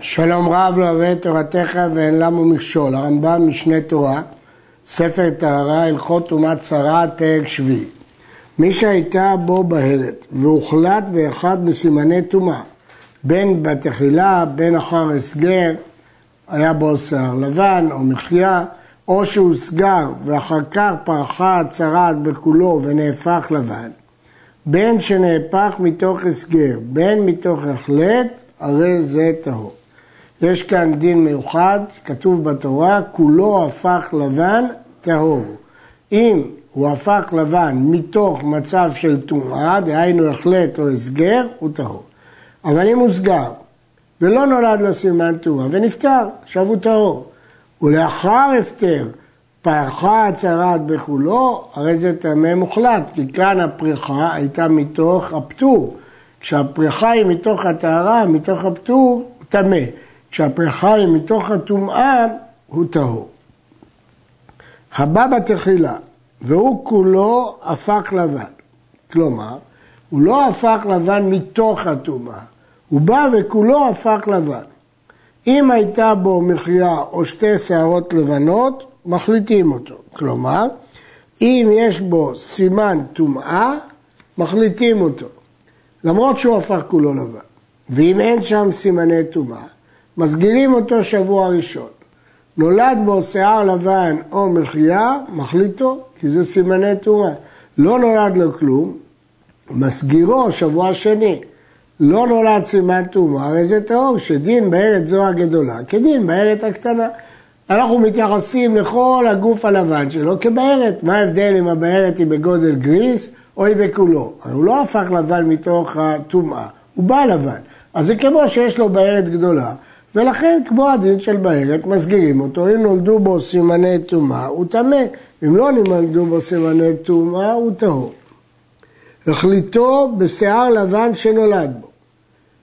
שלום רב לא אוהב את תורתך ואין למו מכשול, הרמב"ם משנה תורה, ספר טהרה, הלכות טומאת צרעת, פרק שביעי. מי שהייתה בו בהרת והוחלט באחד מסימני טומאה, בין בתחילה, בין אחר הסגר, היה בו שיער לבן או מחיה, או שהוסגר ואחר כך פרחה הצרעת בכולו ונהפך לבן, בין שנהפך מתוך הסגר, בין מתוך החלט, הרי זה טהור. יש כאן דין מיוחד, כתוב בתורה, כולו הפך לבן טהור. אם הוא הפך לבן מתוך מצב של טומאה, דהיינו החלט או הסגר, הוא טהור. אבל אם הוא סגר ולא נולד לו סימן טומאה ונפטר, עכשיו הוא טהור. ולאחר הפטר פרחה הצהרת בכולו, הרי זה טמא מוחלט, כי כאן הפריחה הייתה מתוך הפטור. כשהפריחה היא מתוך הטהרה, מתוך הפטור, טמא. כשהפריחה היא מתוך הטומאה, הוא טהור. הבא בתחילה, והוא כולו הפך לבן. כלומר, הוא לא הפך לבן מתוך הטומאה, הוא בא וכולו הפך לבן. אם הייתה בו מחייה או שתי שערות לבנות, מחליטים אותו. כלומר, אם יש בו סימן טומאה, מחליטים אותו. למרות שהוא הפך כולו לבן. ואם אין שם סימני טומאה, מסגירים אותו שבוע ראשון. נולד בו שיער לבן או מחייה, מחליטו, כי זה סימני טומאה. לא נולד לו כלום, מסגירו שבוע שני. לא נולד סימן טומאה, הרי זה טהור, שדין בארץ זו הגדולה, כדין בארץ הקטנה. אנחנו מתייחסים לכל הגוף הלבן שלו כבארת. מה ההבדל אם הבארת היא בגודל גריס או היא בכולו? הרי הוא לא הפך לבן מתוך הטומאה, הוא בא לבן. אז זה כמו שיש לו בארת גדולה, ולכן כמו הדין של בארת מסגירים אותו, אם נולדו בו סימני טומאה הוא טמא, אם לא נולדו בו סימני טומאה הוא טהור. החליטו בשיער לבן שנולד בו,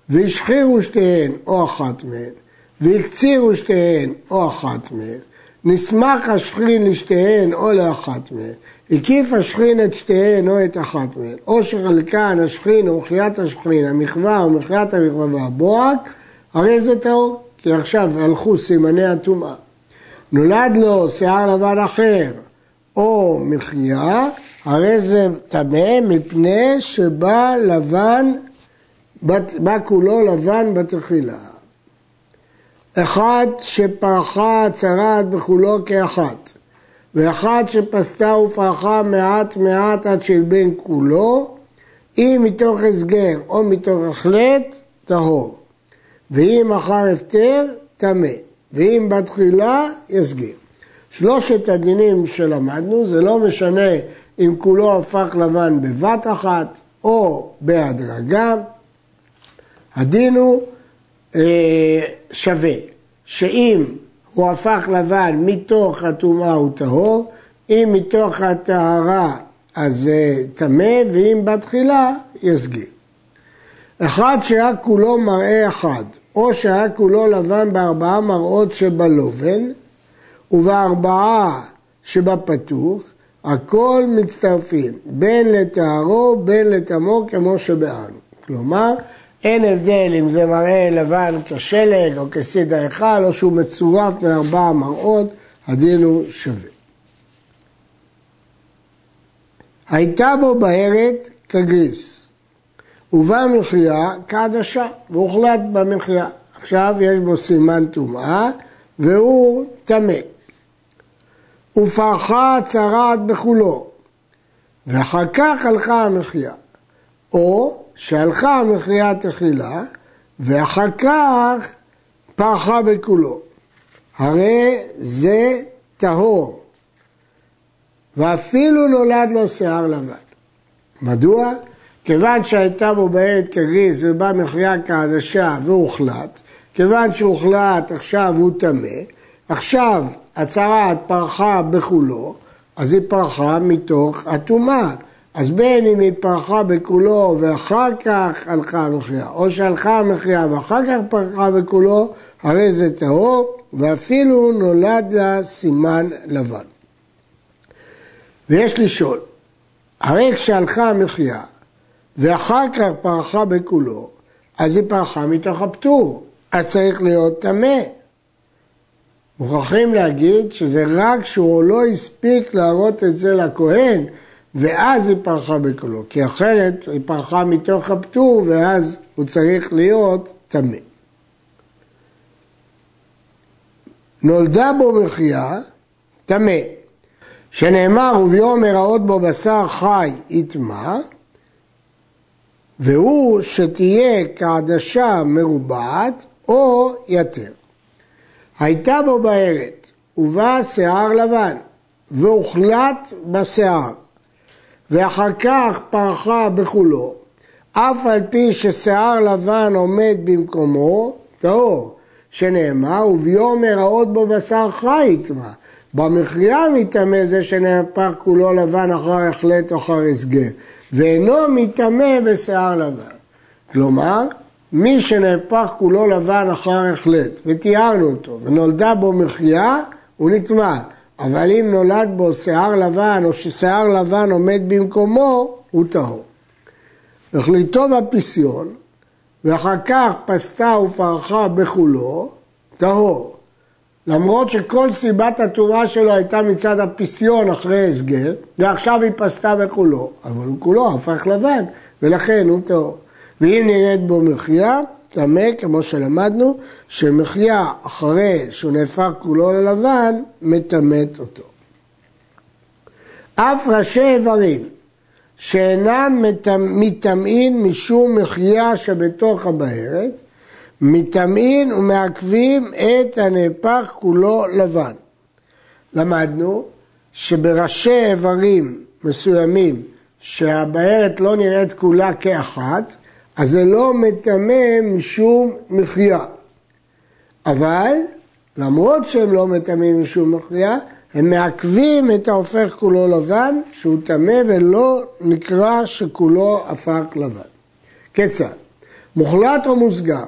והשחירו שתיהן או אחת מהן, והקצירו שתיהן או אחת מהן, נסמך השכין לשתיהן או לאחת מהן, הקיף השכין את שתיהן או את אחת מהן, או שחלקן השכין או מחיית השכין, המחווה או מחיית המחווה והבוהק, הרי זה טהור, כי עכשיו הלכו סימני הטומאה. נולד לו שיער לבן אחר או מחייה, הרי זה טמא מפני שבא לבן, בא כולו לבן בתחילה. אחד שפרחה צרעת בכולו כאחת, ואחד שפסתה ופרחה מעט מעט עד שהלבין כולו, אם מתוך הסגר או מתוך החלט, טהור. ואם אחר הפטר, טמא. ואם בתחילה, יסגיר. שלושת הדינים שלמדנו, זה לא משנה אם כולו הפך לבן בבת אחת או בהדרגה. הדין הוא אה, שווה, שאם הוא הפך לבן מתוך הטומאה הוא טהור, אם מתוך הטהרה אז זה טמא, ואם בתחילה יסגיר. אחד שהיה כולו מראה אחד, או שהיה כולו לבן בארבעה מראות שבלובן, ובארבעה שבפתוח, הכל מצטרפים, בין לטהרו, בין לטמו, כמו שבאנו. כלומר, אין הבדל אם זה מראה לבן כשלג או כסיד ההיכל, או שהוא מצורף מארבעה מראות, הדין הוא שווה. הייתה בו בהרת כגריס, ובא מחייה כעדשה, והוחלט במחייה. עכשיו יש בו סימן טומאה, והוא טמא. ופרחה הצרעת בכולו, ואחר כך הלכה המחייה. או שהלכה המחייה תחילה, ואחר כך פרחה בכולו. הרי זה טהור, ואפילו נולד לו שיער לבן. מדוע? כיוון שהייתה בו בעת כגריס ובא מחייה כעדשה והוחלט, כיוון שהוחלט עכשיו הוא טמא, עכשיו הצהרת פרחה בכולו, אז היא פרחה מתוך הטומאה. אז בין אם היא פרחה בכולו ואחר כך הלכה המחייה, או שהלכה המחייה ואחר כך פרחה בכולו, הרי זה טהור, ואפילו נולד לה סימן לבן. ויש לשאול, הרי כשהלכה המחייה ואחר כך פרחה בכולו, אז היא פרחה מתוך הפטור. אז צריך להיות טמא. מוכרחים להגיד שזה רק שהוא לא הספיק להראות את זה לכהן, ואז היא פרחה בקולו, כי אחרת היא פרחה מתוך הפטור, ואז הוא צריך להיות טמא. נולדה בו מחייה, טמא. שנאמר, וביום הראות בו בשר חי יטמע, והוא שתהיה כעדשה מרובעת או יתר. הייתה בו בארת, ובא שיער לבן, והוחלט בשיער, ואחר כך פרחה בכולו, אף על פי ששיער לבן עומד במקומו, טהור, שנאמר, וביום הראות בו בשר חי יטמע. במכריעה מטמא זה שנהפך כולו לבן אחר החלט או אחר הסגר, ואינו מטמא בשיער לבן. כלומר, מי שנהפך כולו לבן אחר החלט, ותיארנו אותו, ונולדה בו מחייה, הוא נטמע. אבל אם נולד בו שיער לבן, או ששיער לבן עומד במקומו, הוא טהור. החליטו בפסיון, ואחר כך פסתה ופרחה בחולו, טהור. למרות שכל סיבת הטומאה שלו הייתה מצד הפסיון אחרי הסגר, ועכשיו היא פסתה בכולו, אבל הוא כולו הפך לבן, ולכן הוא טהור. ואם נראית בו מחייה, טמא, כמו שלמדנו, שמחייה אחרי שהוא נהפך כולו ללבן, מטמאת אותו. אף ראשי איברים שאינם מטמאים משום מחייה שבתוך הבארת, מטמאים ומעכבים את הנהפך כולו לבן. למדנו שבראשי איברים מסוימים שהבארת לא נראית כולה כאחת, אז זה לא מטמא משום מחיה. אבל למרות שהם לא מטמאים משום מחיה, הם מעכבים את ההופך כולו לבן, שהוא טמא ולא נקרא שכולו הפך לבן. כיצד? מוחלט או מוסגר,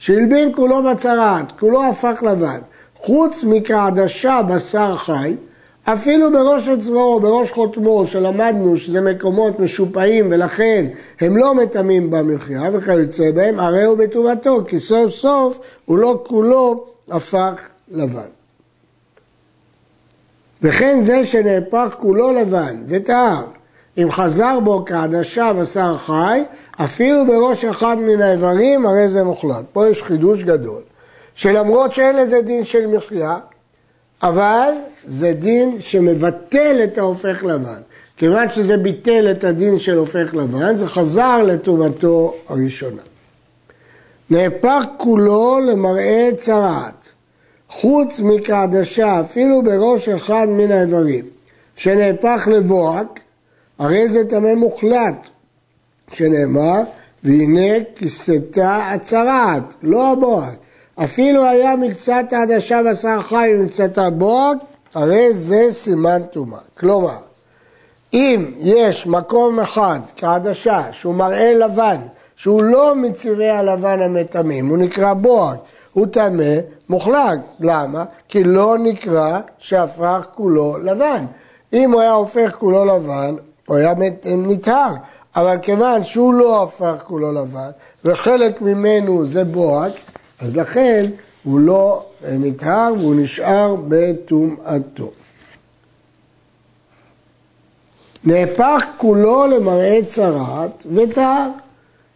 שהלבין כולו בצרעת, כולו הפך לבן, חוץ מכעדשה בשר חי, אפילו בראש אצבעו, בראש חותמו, שלמדנו שזה מקומות משופעים ולכן הם לא מטמאים במחיה וכיוצא בהם, הרי הוא בטובתו, כי סוף סוף הוא לא כולו הפך לבן. וכן זה שנהפך כולו לבן וטהר, אם חזר בו כעדשה בשר חי, אפילו בראש אחד מן האיברים, הרי זה מוחלט. פה יש חידוש גדול, שלמרות שאין לזה דין של מחיה, אבל זה דין שמבטל את ההופך לבן. כיוון שזה ביטל את הדין של הופך לבן, זה חזר לטובתו הראשונה. נהפך כולו למראה צרעת, חוץ מכעדשה, אפילו בראש אחד מן האיברים, שנהפך לבוהק, הרי זה טמא מוחלט, שנאמר, והנה כיסתה הצרעת, לא הבוהק. אפילו היה מקצת העדשה בשר חי ומקצת הבוהק, הרי זה סימן טומאה. כלומר, אם יש מקום אחד כעדשה שהוא מראה לבן, שהוא לא מצבעי הלבן המטמאים, הוא נקרא בוהק, הוא טמא מוחלט. למה? כי לא נקרא שהפך כולו לבן. אם הוא היה הופך כולו לבן, הוא היה נטהר. אבל כיוון שהוא לא הפך כולו לבן, וחלק ממנו זה בוהק, אז לכן הוא לא נטהר והוא נשאר בטומאתו. נהפך כולו למראה צרת וטהר.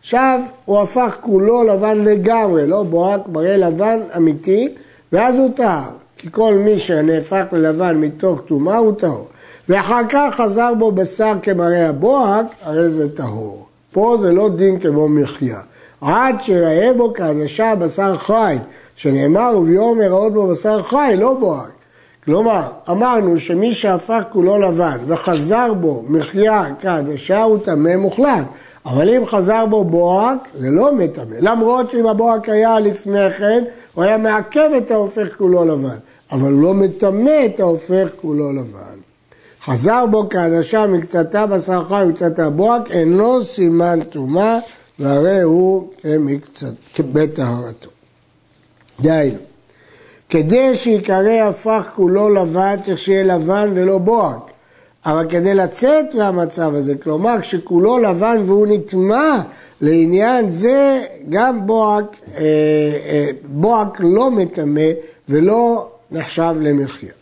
עכשיו הוא הפך כולו לבן לגמרי, לא בוהק, מראה לבן אמיתי, ואז הוא טהר. כי כל מי שנהפך ללבן מתוך טומאה הוא טהור. ואחר כך חזר בו בשר כמראה הבוהק, הרי זה טהור. פה זה לא דין כמו מחיה. עד שיראה בו כעדשה בשר חי, שנאמר וביום יראות בו בשר חי, לא בוהק. כלומר, אמרנו שמי שהפך כולו לבן וחזר בו מחיה כעדשה הוא טמא מוחלט. אבל אם חזר בו בוהק, זה לא מטמא. למרות שאם הבוהק היה לפני כן, הוא היה מעכב את ההופך כולו לבן. אבל הוא לא מטמא את ההופך כולו לבן. חזר בו כעדשה מקצתה בשר חי ומקצתה בוהק, אינו סימן טומאה, והרי הוא כמקצת, בטהרתו. דהיינו, כדי שיקרא הפך כולו לבן, צריך שיהיה לבן ולא בוהק. אבל כדי לצאת מהמצב הזה, כלומר כשכולו לבן והוא נטמע, לעניין זה גם בוהק, אה, אה, בוהק לא מטמא ולא נחשב למחיה.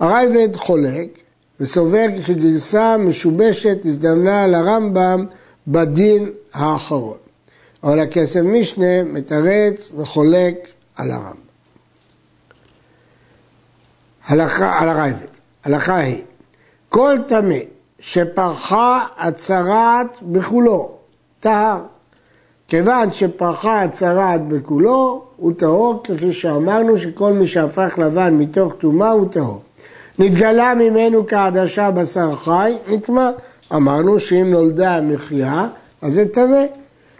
הרייבד חולק וסובר שגרסה משובשת הזדמנה לרמב"ם בדין האחרון. אבל הכסף משנה מתרץ וחולק על הרמב"ם. הלכה, על הרייבד. הלכה היא, כל טמא שפרחה הצרת בכולו, טהר. כיוון שפרחה הצרת בכולו, הוא טהור, כפי שאמרנו שכל מי שהפך לבן מתוך טומאה הוא טהור. נתגלה ממנו כעדשה בשר חי, נטמע. אמרנו שאם נולדה מחיה, אז זה טמא.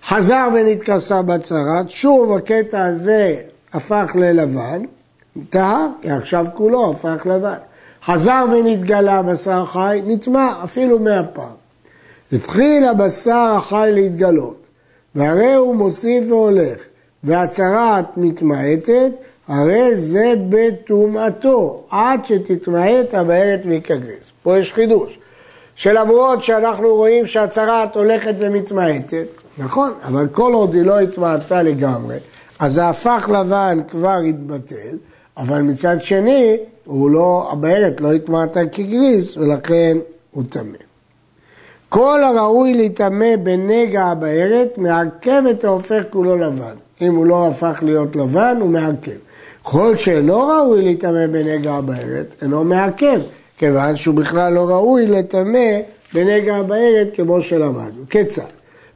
חזר ונתכסה בצרת, שוב הקטע הזה הפך ללבן, טהר, כי עכשיו כולו הפך לבן. חזר ונתגלה בשר חי, נטמע אפילו מאה פעם. התחיל הבשר החי להתגלות, והרי הוא מוסיף והולך, והצרת מתמעטת, הרי זה בטומאתו, עד שתתמעט הבארת מכגריס. פה יש חידוש, שלמרות שאנחנו רואים שהצרת הולכת ומתמעטת, נכון, אבל כל עוד היא לא התמעטה לגמרי, אז ההפך לבן כבר התבטל, אבל מצד שני, הוא לא, הבארת לא התמעטה כגריס, ולכן הוא טמא. כל הראוי להיטמא בנגע הבארת מעכב את ההופך כולו לבן. אם הוא לא הפך להיות לבן, הוא מעכב. כל שאינו ראוי להיטמא בנגע הבארת, אינו מעכב, כיוון שהוא בכלל לא ראוי לטמא בנגע הבארת כמו שלמדנו. כיצד?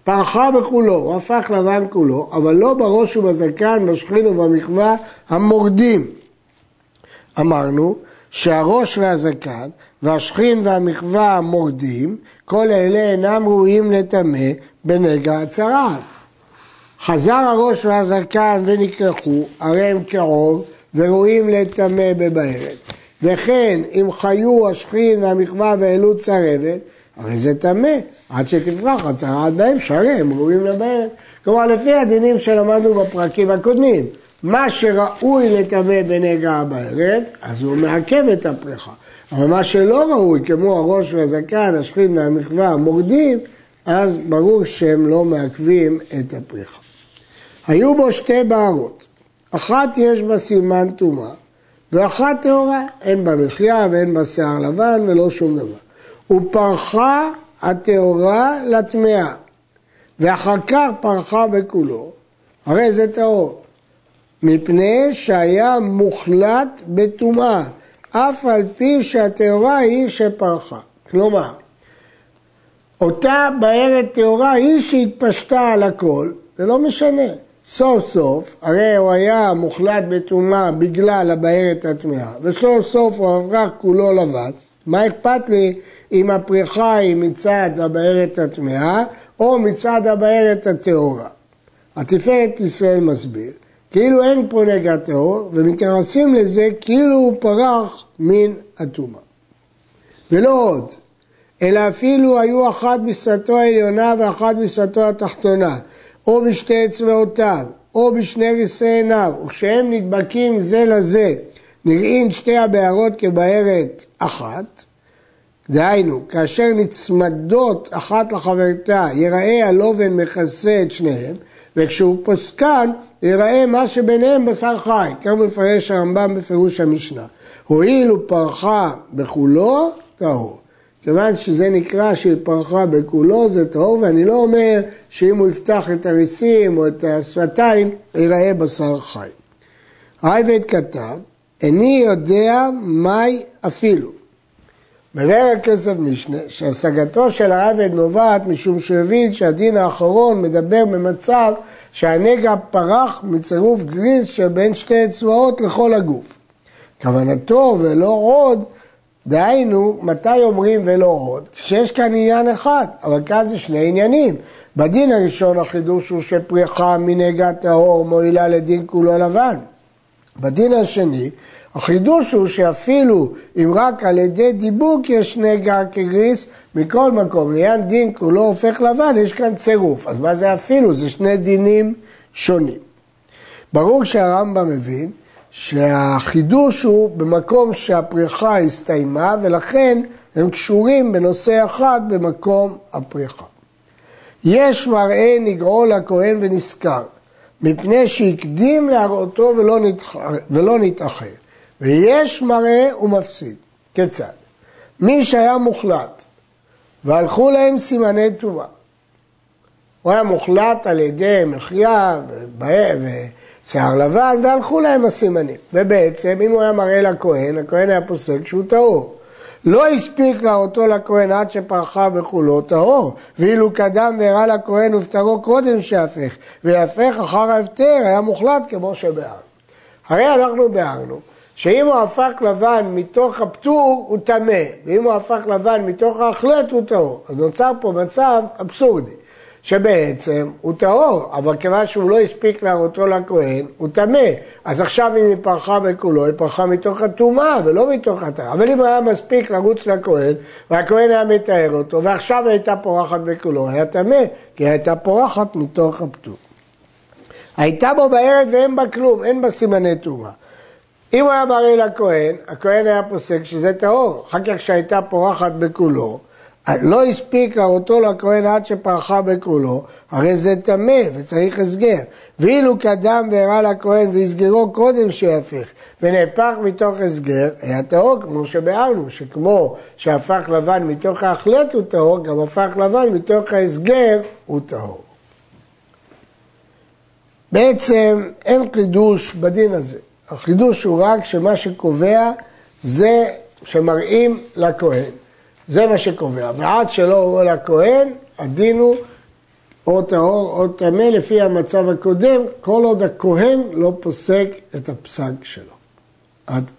פרחה בכולו, הוא הפך לבן כולו, אבל לא בראש ובזקן, בשכין ובמחווה המורדים. אמרנו שהראש והזקן והשכין והמחווה המורדים, כל אלה אינם ראויים לטמא בנגע הצרעת. חזר הראש והזקן ונקרחו, הרי הם קרוב וראויים לטמא בבערת. וכן, אם חיו השכין והמחווה והעלו צרבת, הרי זה טמא, עד שתפרח הצרעת בהם, שהרי הם ראויים לבערת. כלומר, לפי הדינים שלמדנו בפרקים הקודמים, מה שראוי לטמא בנגע הבערת, אז הוא מעכב את הפריחה. אבל מה שלא ראוי, כמו הראש והזקן, השכין והמחווה, המורדים, אז ברור שהם לא מעכבים את הפריחה. היו בו שתי בערות, אחת יש בה סימן טומאה, ואחת טהורה, אין בה מחיה ואין בה שיער לבן ולא שום דבר. ופרחה הטהורה לטמאה, ואחר כך פרחה בכולו, הרי זה טהור, מפני שהיה מוחלט בטומאה. אף על פי שהטהורה היא שפרחה. כלומר, אותה בארת טהורה היא שהתפשטה על הכל, זה לא משנה. סוף סוף, הרי הוא היה מוחלט בטומאה בגלל הבארת הטמאה, וסוף סוף הוא אברח כולו לבן, מה אכפת לי אם הפריחה היא מצד הבארת הטמאה או מצד הבארת הטהורה? התפארת ישראל מסביר כאילו אין פה נגע טהור, ומתייחסים לזה כאילו הוא פרח מן הטומאה. ולא עוד, אלא אפילו היו אחת בשפתו העליונה ואחת בשפתו התחתונה, או בשתי אצבעותיו, או בשני ריסי עיניו, וכשהם נדבקים זה לזה, נראים שתי הבערות כבערת אחת, דהיינו, כאשר נצמדות אחת לחברתה, יראה הלובן מכסה את שניהם, וכשהוא פוסקן, ייראה מה שביניהם בשר חי, כך מפרש הרמב"ם בפירוש המשנה. הואיל ופרחה בכולו, טהור. כיוון שזה נקרא שהיא פרחה בכולו, זה טהור, ואני לא אומר שאם הוא יפתח את הריסים או את השפתיים, ייראה בשר חי. רייבד כתב, איני יודע מהי אפילו. מבאר הכסף משנה, שהשגתו של הרייבד נובעת משום שהוא הבין שהדין האחרון מדבר במצב שהנגע פרח מצירוף גריז שבין שתי אצבעות לכל הגוף. כוונתו ולא עוד, דהיינו, מתי אומרים ולא עוד? כשיש כאן עניין אחד, אבל כאן זה שני עניינים. בדין הראשון החידוש הוא שפריחה מנגע טהור מועילה לדין כולו לבן. בדין השני, החידוש הוא שאפילו אם רק על ידי דיבוק יש נגע כגריס, מכל מקום, לעניין דין כולו הופך לבן, יש כאן צירוף. אז מה זה אפילו? זה שני דינים שונים. ברור שהרמב"ם מבין שהחידוש הוא במקום שהפריחה הסתיימה, ולכן הם קשורים בנושא אחד במקום הפריחה. יש מראה נגרעו לכהן ונשכר, מפני שהקדים להראותו ולא, נתאחר, ולא נתאחר, ויש מראה ומפסיד. כיצד? מי שהיה מוחלט והלכו להם סימני טומאה, הוא היה מוחלט על ידי מחיה ושיער לבן והלכו להם הסימנים, ובעצם אם הוא היה מראה לכהן, הכהן היה פוסק שהוא טהור. לא הספיק להראותו לכהן עד שפרחה בכולו טהור, ואילו קדם והראה לכהן ופטרו קודם שיהפך, ויהפך אחר ההפטר היה מוחלט כמו שבהר. הרי אנחנו ביארנו שאם הוא הפך לבן מתוך הפטור הוא טמא, ואם הוא הפך לבן מתוך ההחלט הוא טהור. אז נוצר פה מצב אבסורדי. שבעצם הוא טהור, אבל כיוון שהוא לא הספיק להראותו לכהן, הוא טמא. אז עכשיו אם היא פרחה בכולו, היא פרחה מתוך הטומאה ולא מתוך הטהרה. אבל אם היה מספיק לרוץ לכהן, והכהן היה מתאר אותו, ועכשיו היא הייתה פורחת בכולו, היה טמא, כי היא הייתה פורחת מתוך הפטור. הייתה בו בערב ואין בה כלום, אין בה סימני טומאה. אם הוא היה מראה לכהן, הכהן היה פוסק שזה טהור. אחר כך כשהייתה פורחת בכולו, לא הספיק להראותו לכהן עד שפרחה בכולו, הרי זה טמא וצריך הסגר. ואילו קדם והראה לכהן והסגרו קודם שיהפך, ונהפך מתוך הסגר, היה טהור, כמו שביארנו, שכמו שהפך לבן מתוך ההחלט הוא טהור, גם הפך לבן מתוך ההסגר הוא טהור. בעצם אין חידוש בדין הזה. החידוש הוא רק שמה שקובע זה שמראים לכהן. זה מה שקובע. ועד שלא הורו לכהן, הדין הוא או טהור או טמא לפי המצב הקודם, כל עוד הכהן לא פוסק את הפסק שלו. עד